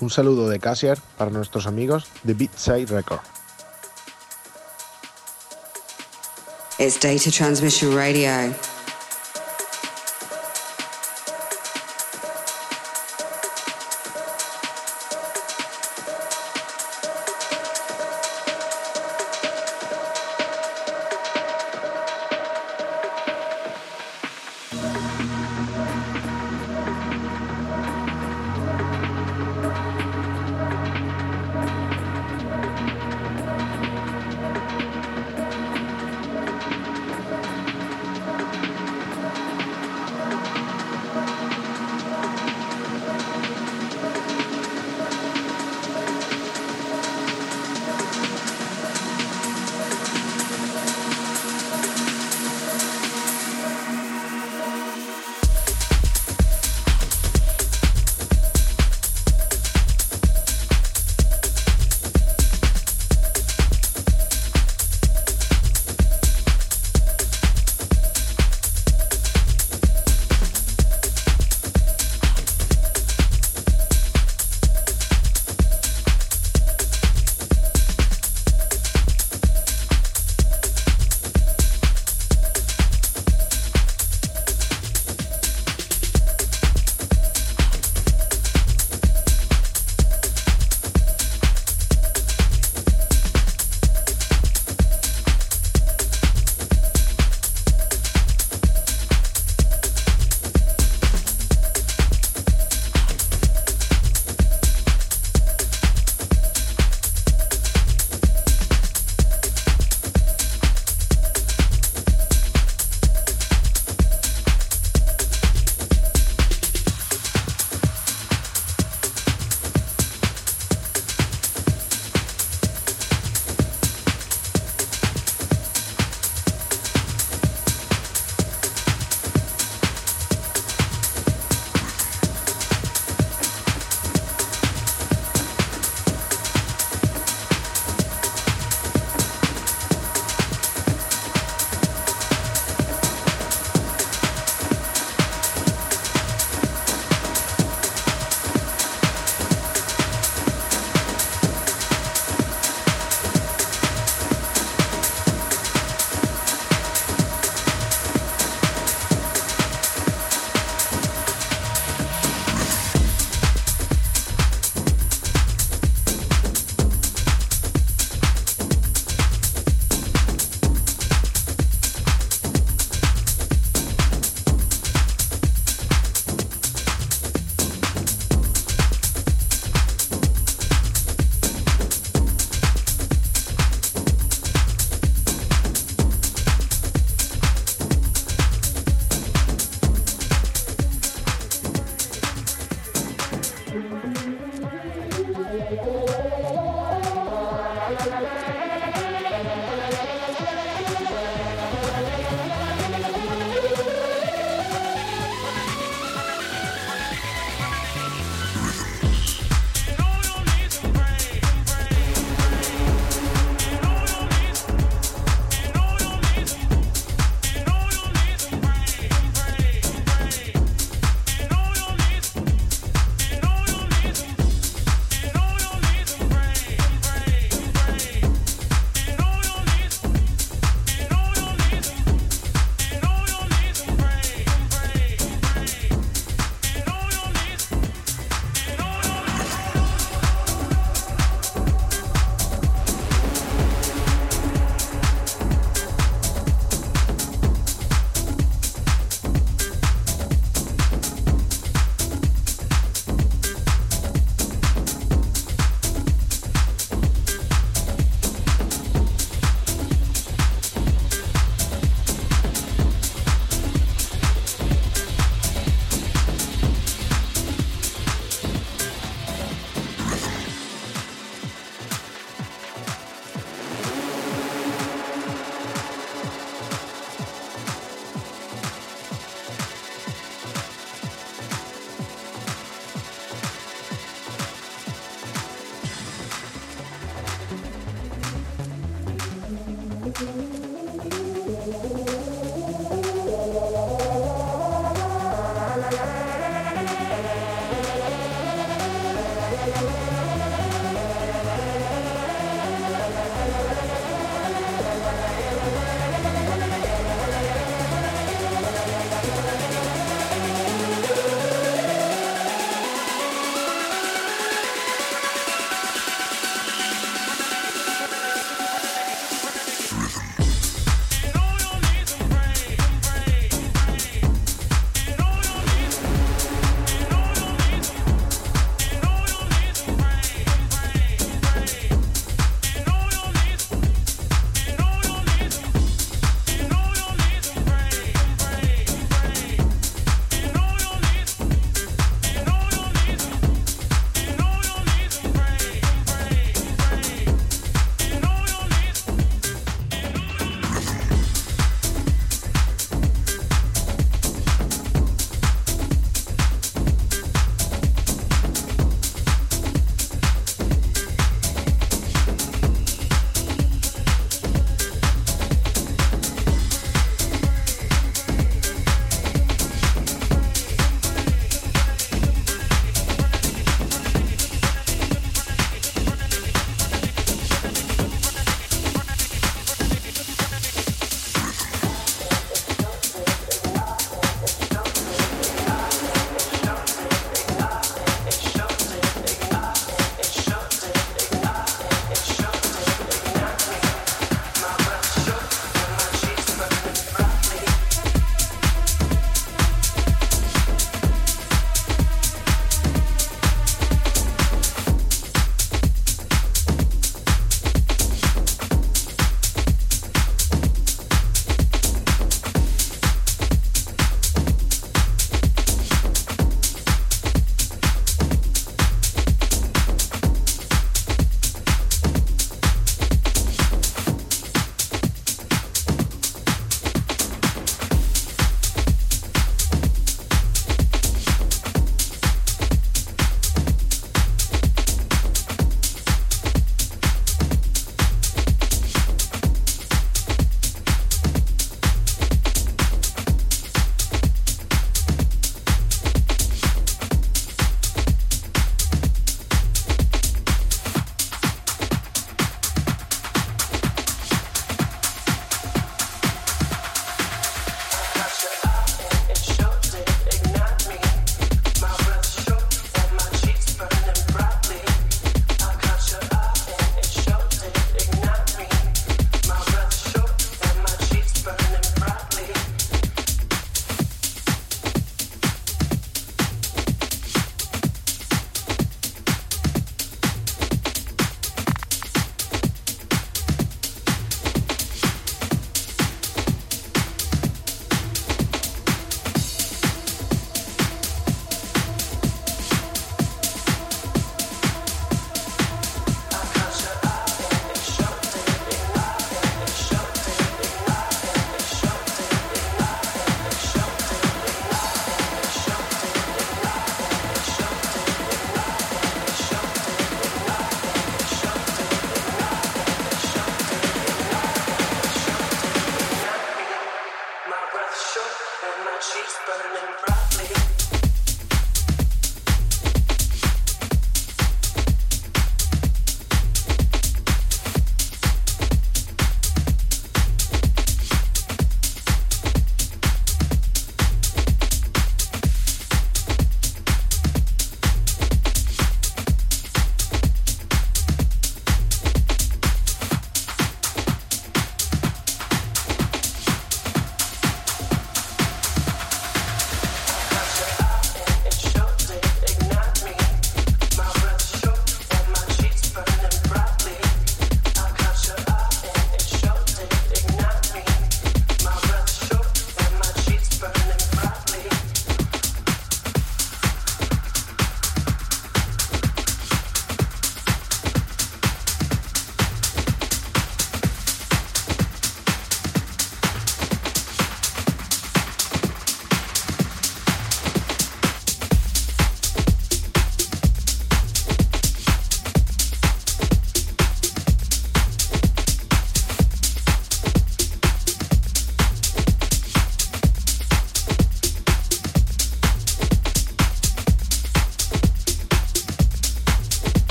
Un saludo de Casier para nuestros amigos de Beatside Record. It's Data Transmission Radio.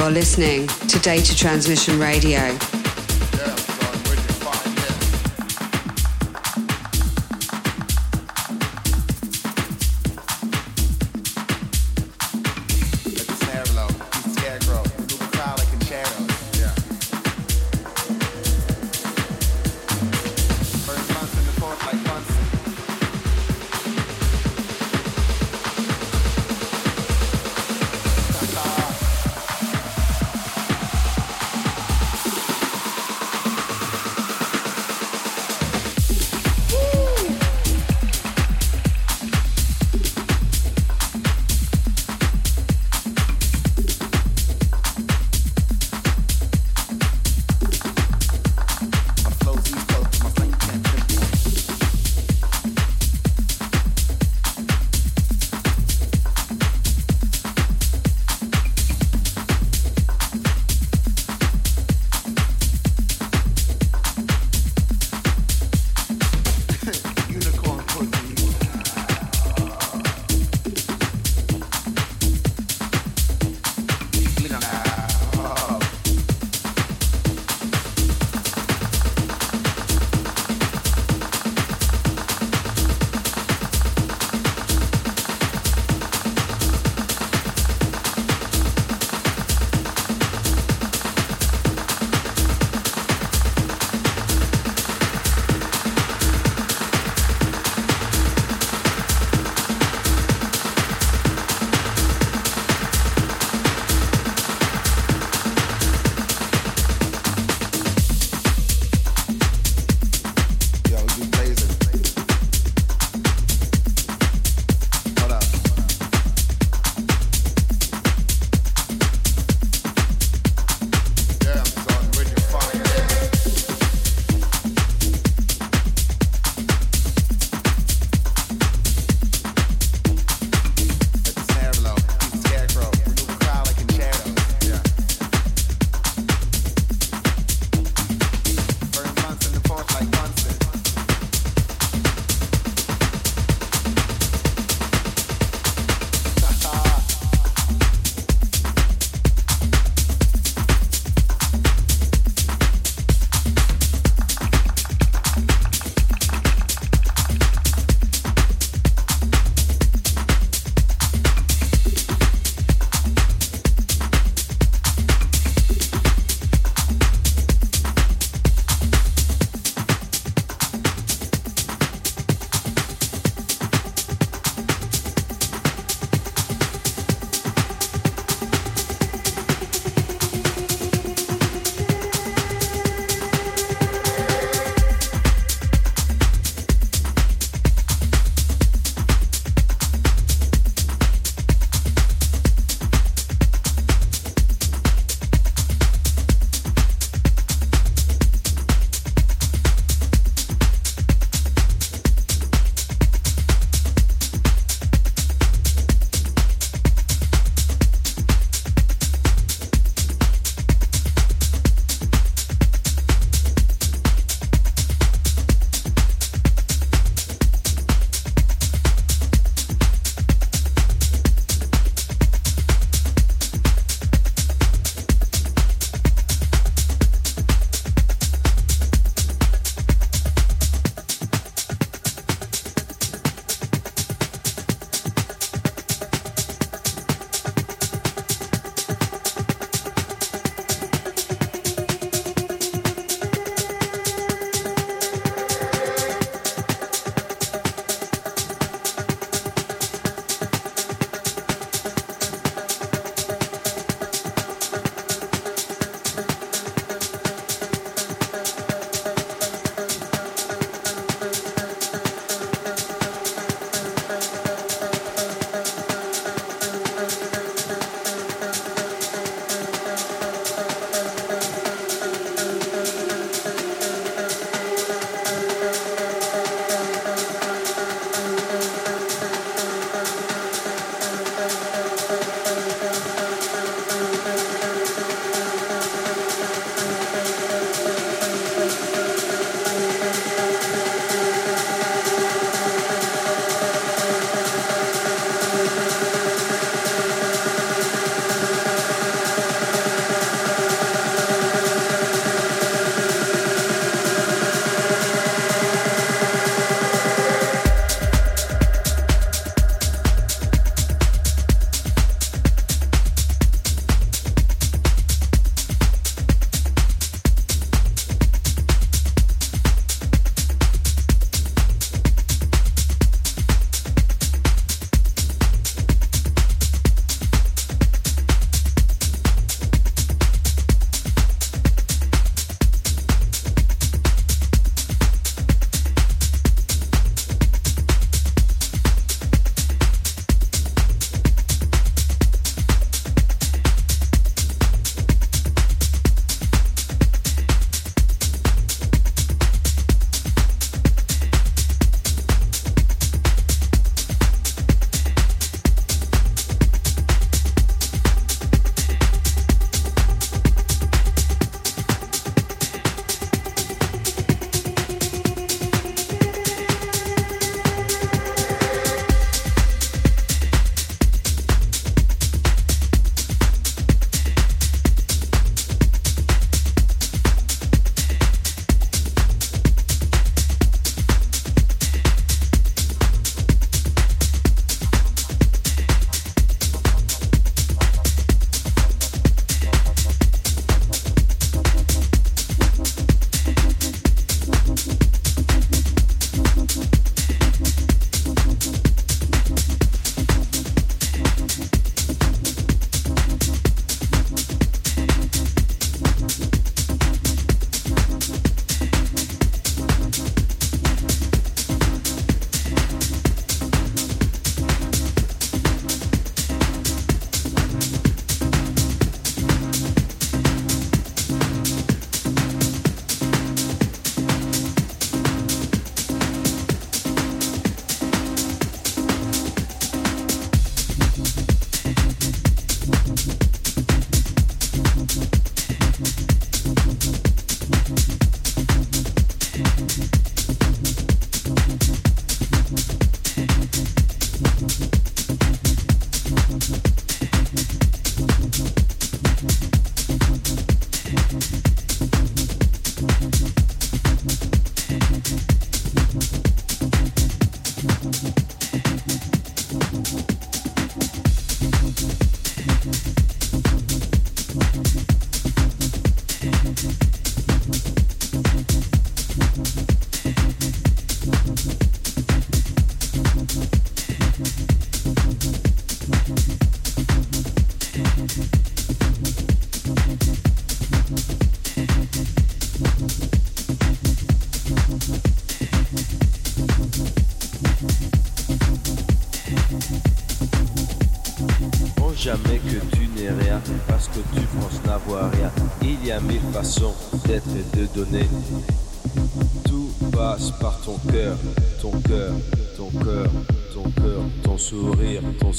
You're listening to Data Transmission Radio.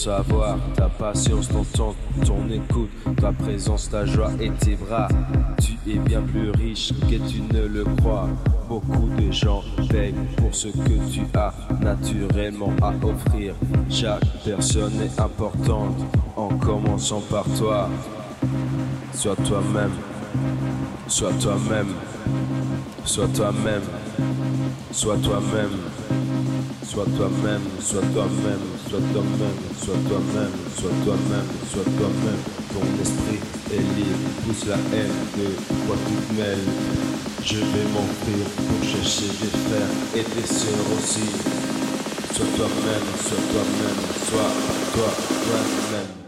Savoir, ta patience, ton temps, ton écoute, ta présence, ta joie et tes bras. Tu es bien plus riche que tu ne le crois. Beaucoup de gens payent pour ce que tu as naturellement à offrir. Chaque personne est importante en commençant par toi. Sois toi-même, sois toi-même, sois toi-même, sois toi-même, sois toi-même, sois toi-même, sois toi-même, sois toi-même, sois toi-même, sois toi-même. Ton esprit est libre, pousse la haine de quoi tu te mêles. Je vais m'offrir pour chercher des frères et des sœurs aussi. Sois toi-même, sois toi-même, sois toi-même.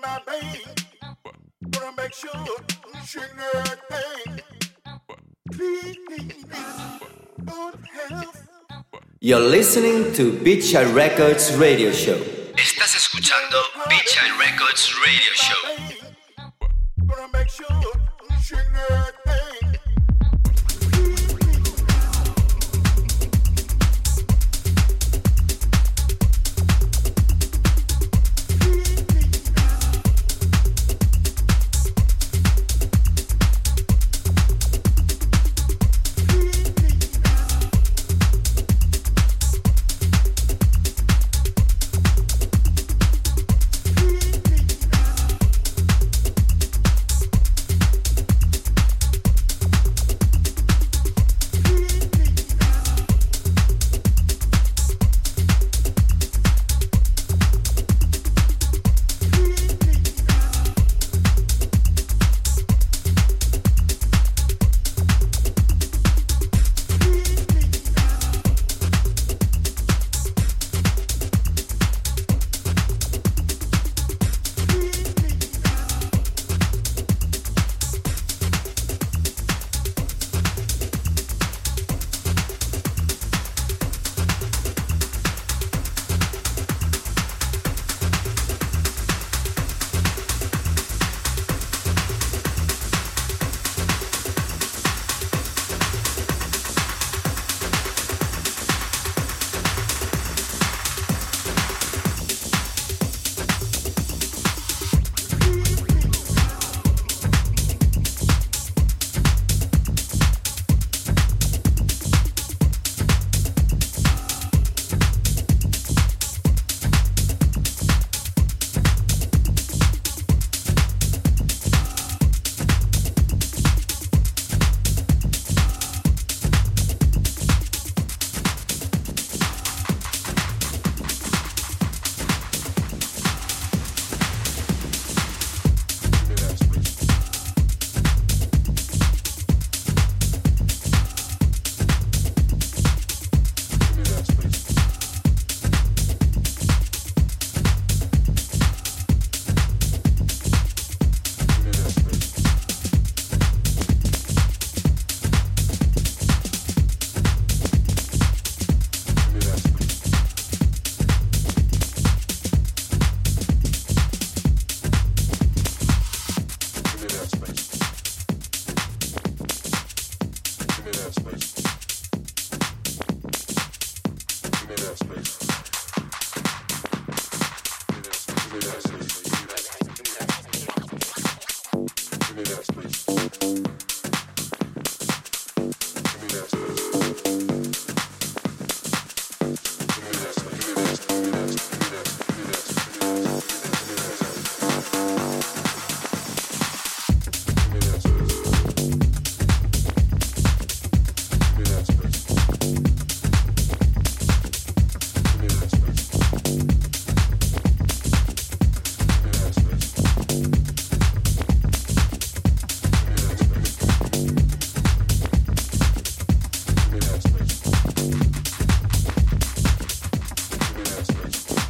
my. Gonna make sure she. Please. You're listening to Beach Records Radio Show. Estás escuchando Records Radio Show. Thank you.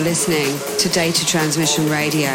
Listening to Data Transmission Radio.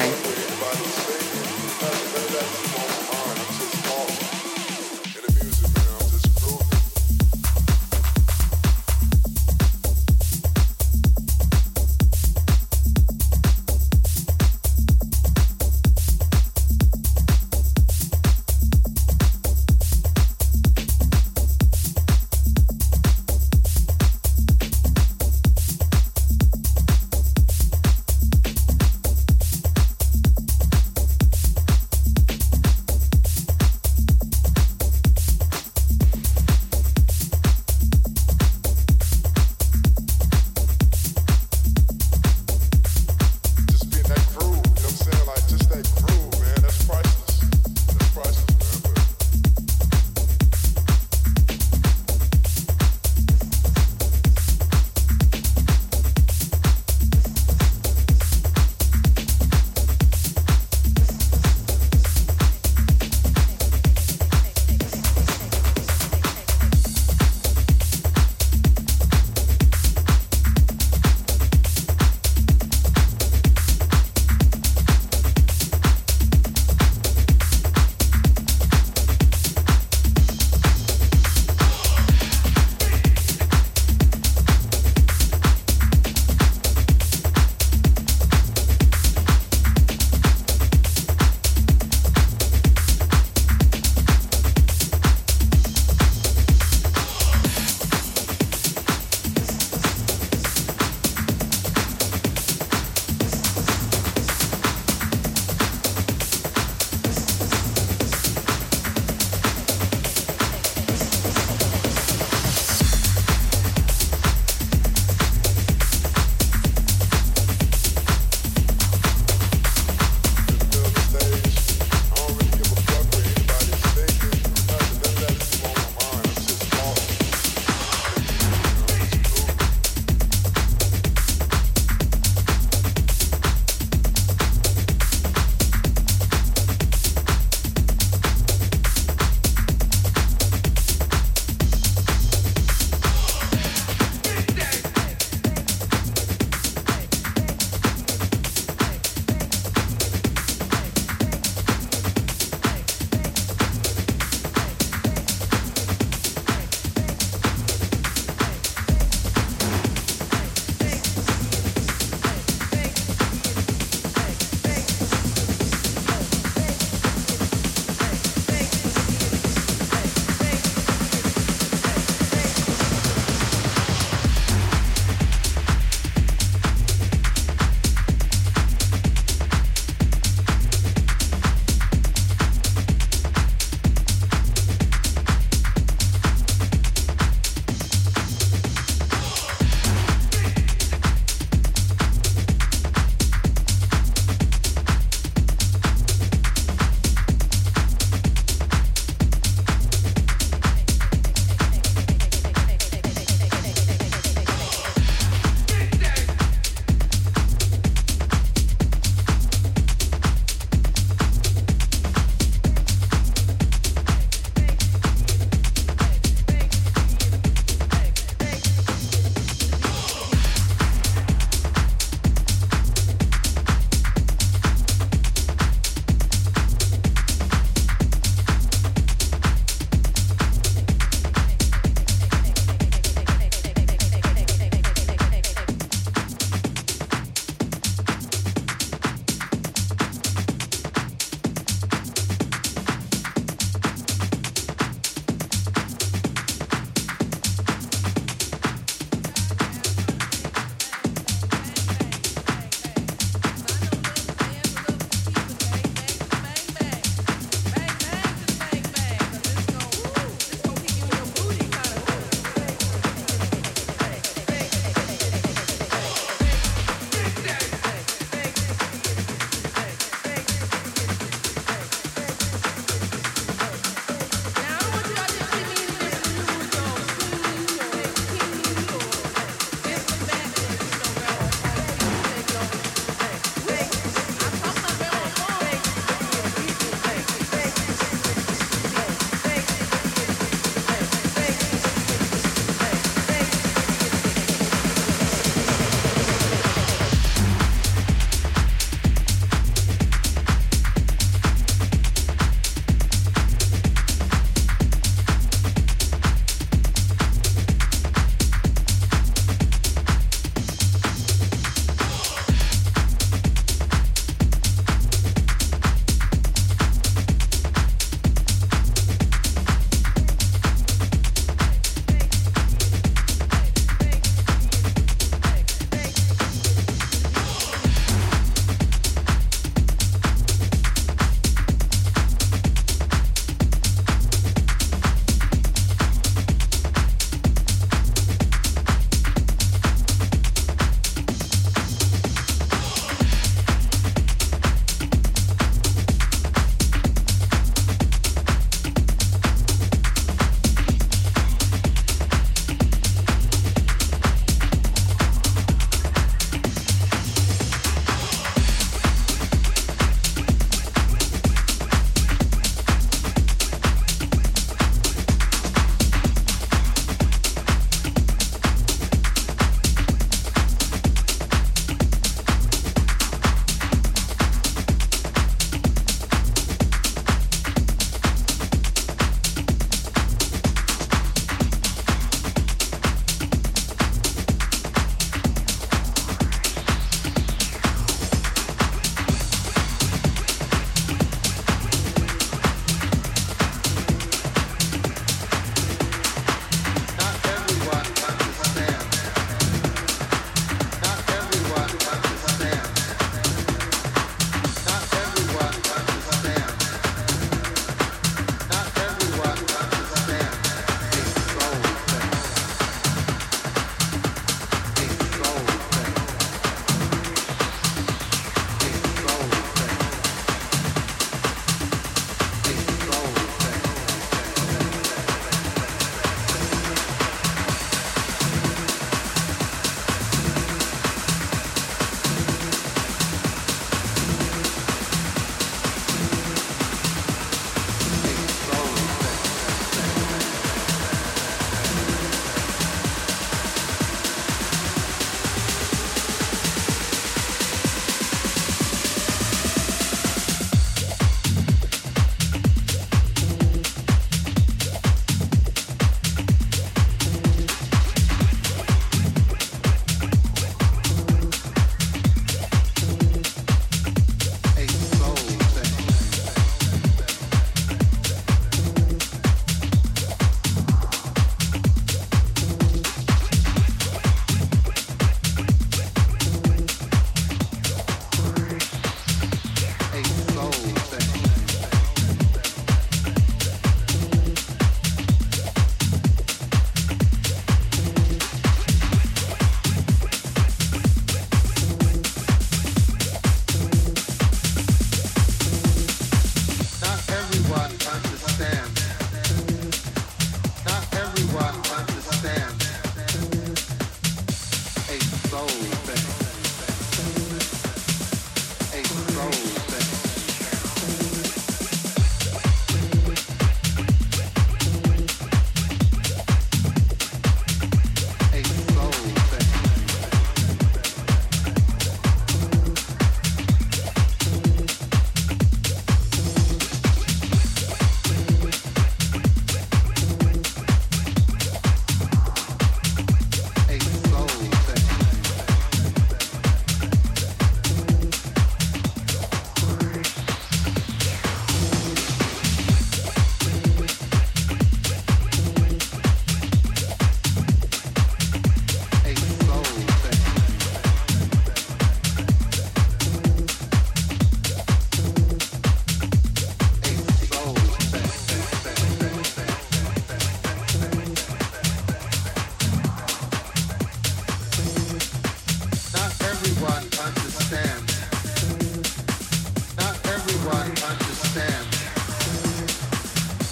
everyone understands.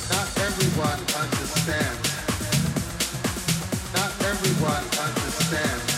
Not everyone understands. Not everyone understands.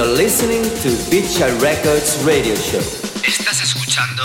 You're listening to Beach Records Radio Show. Estás escuchando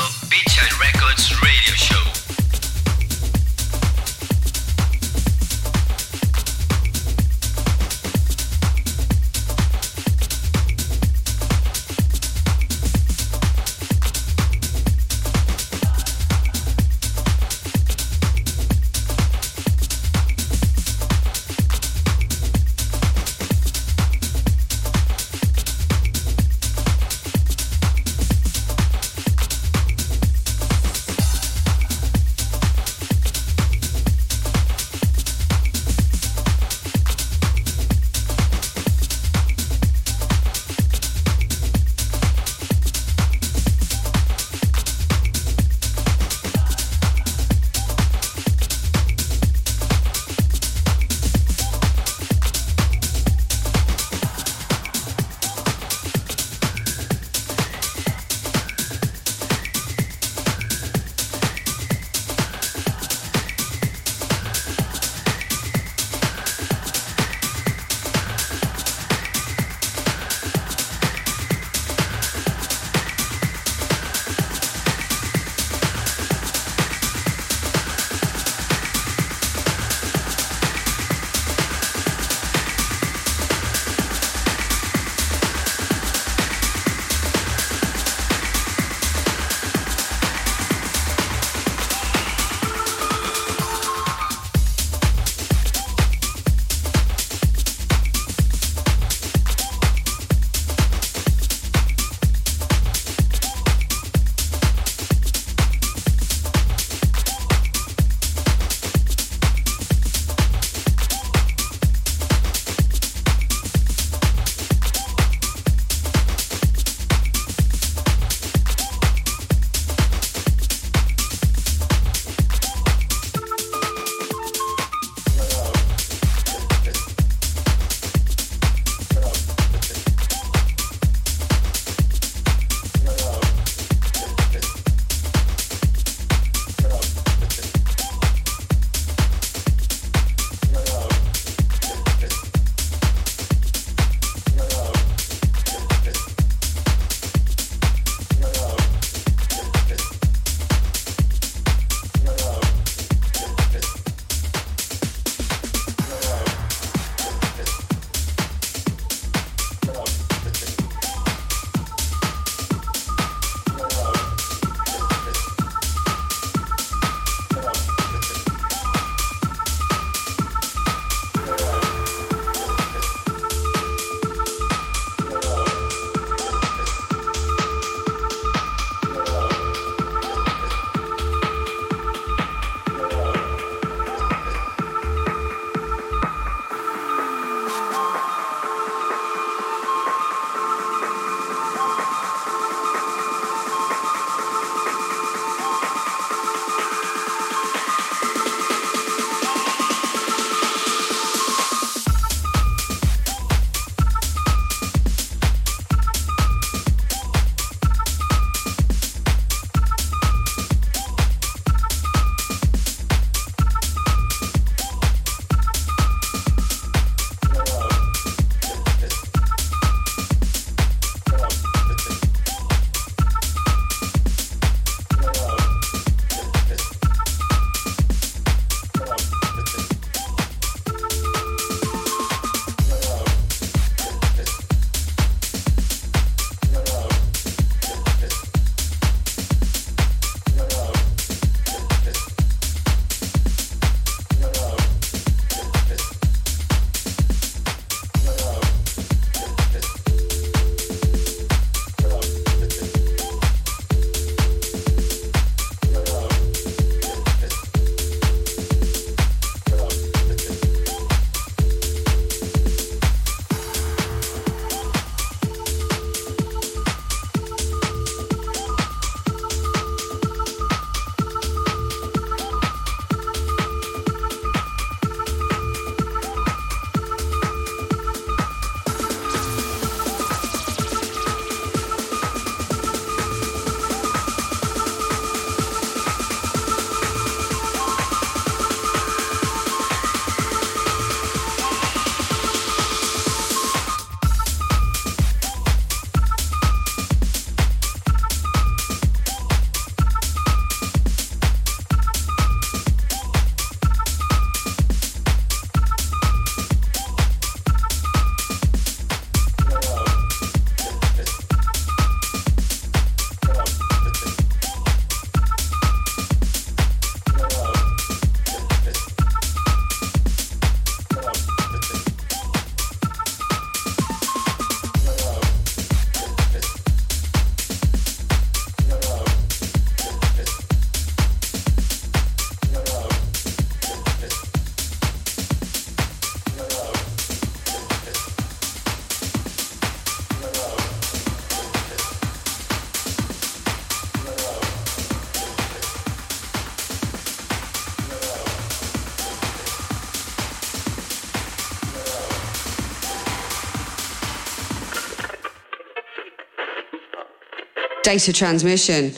Data transmission.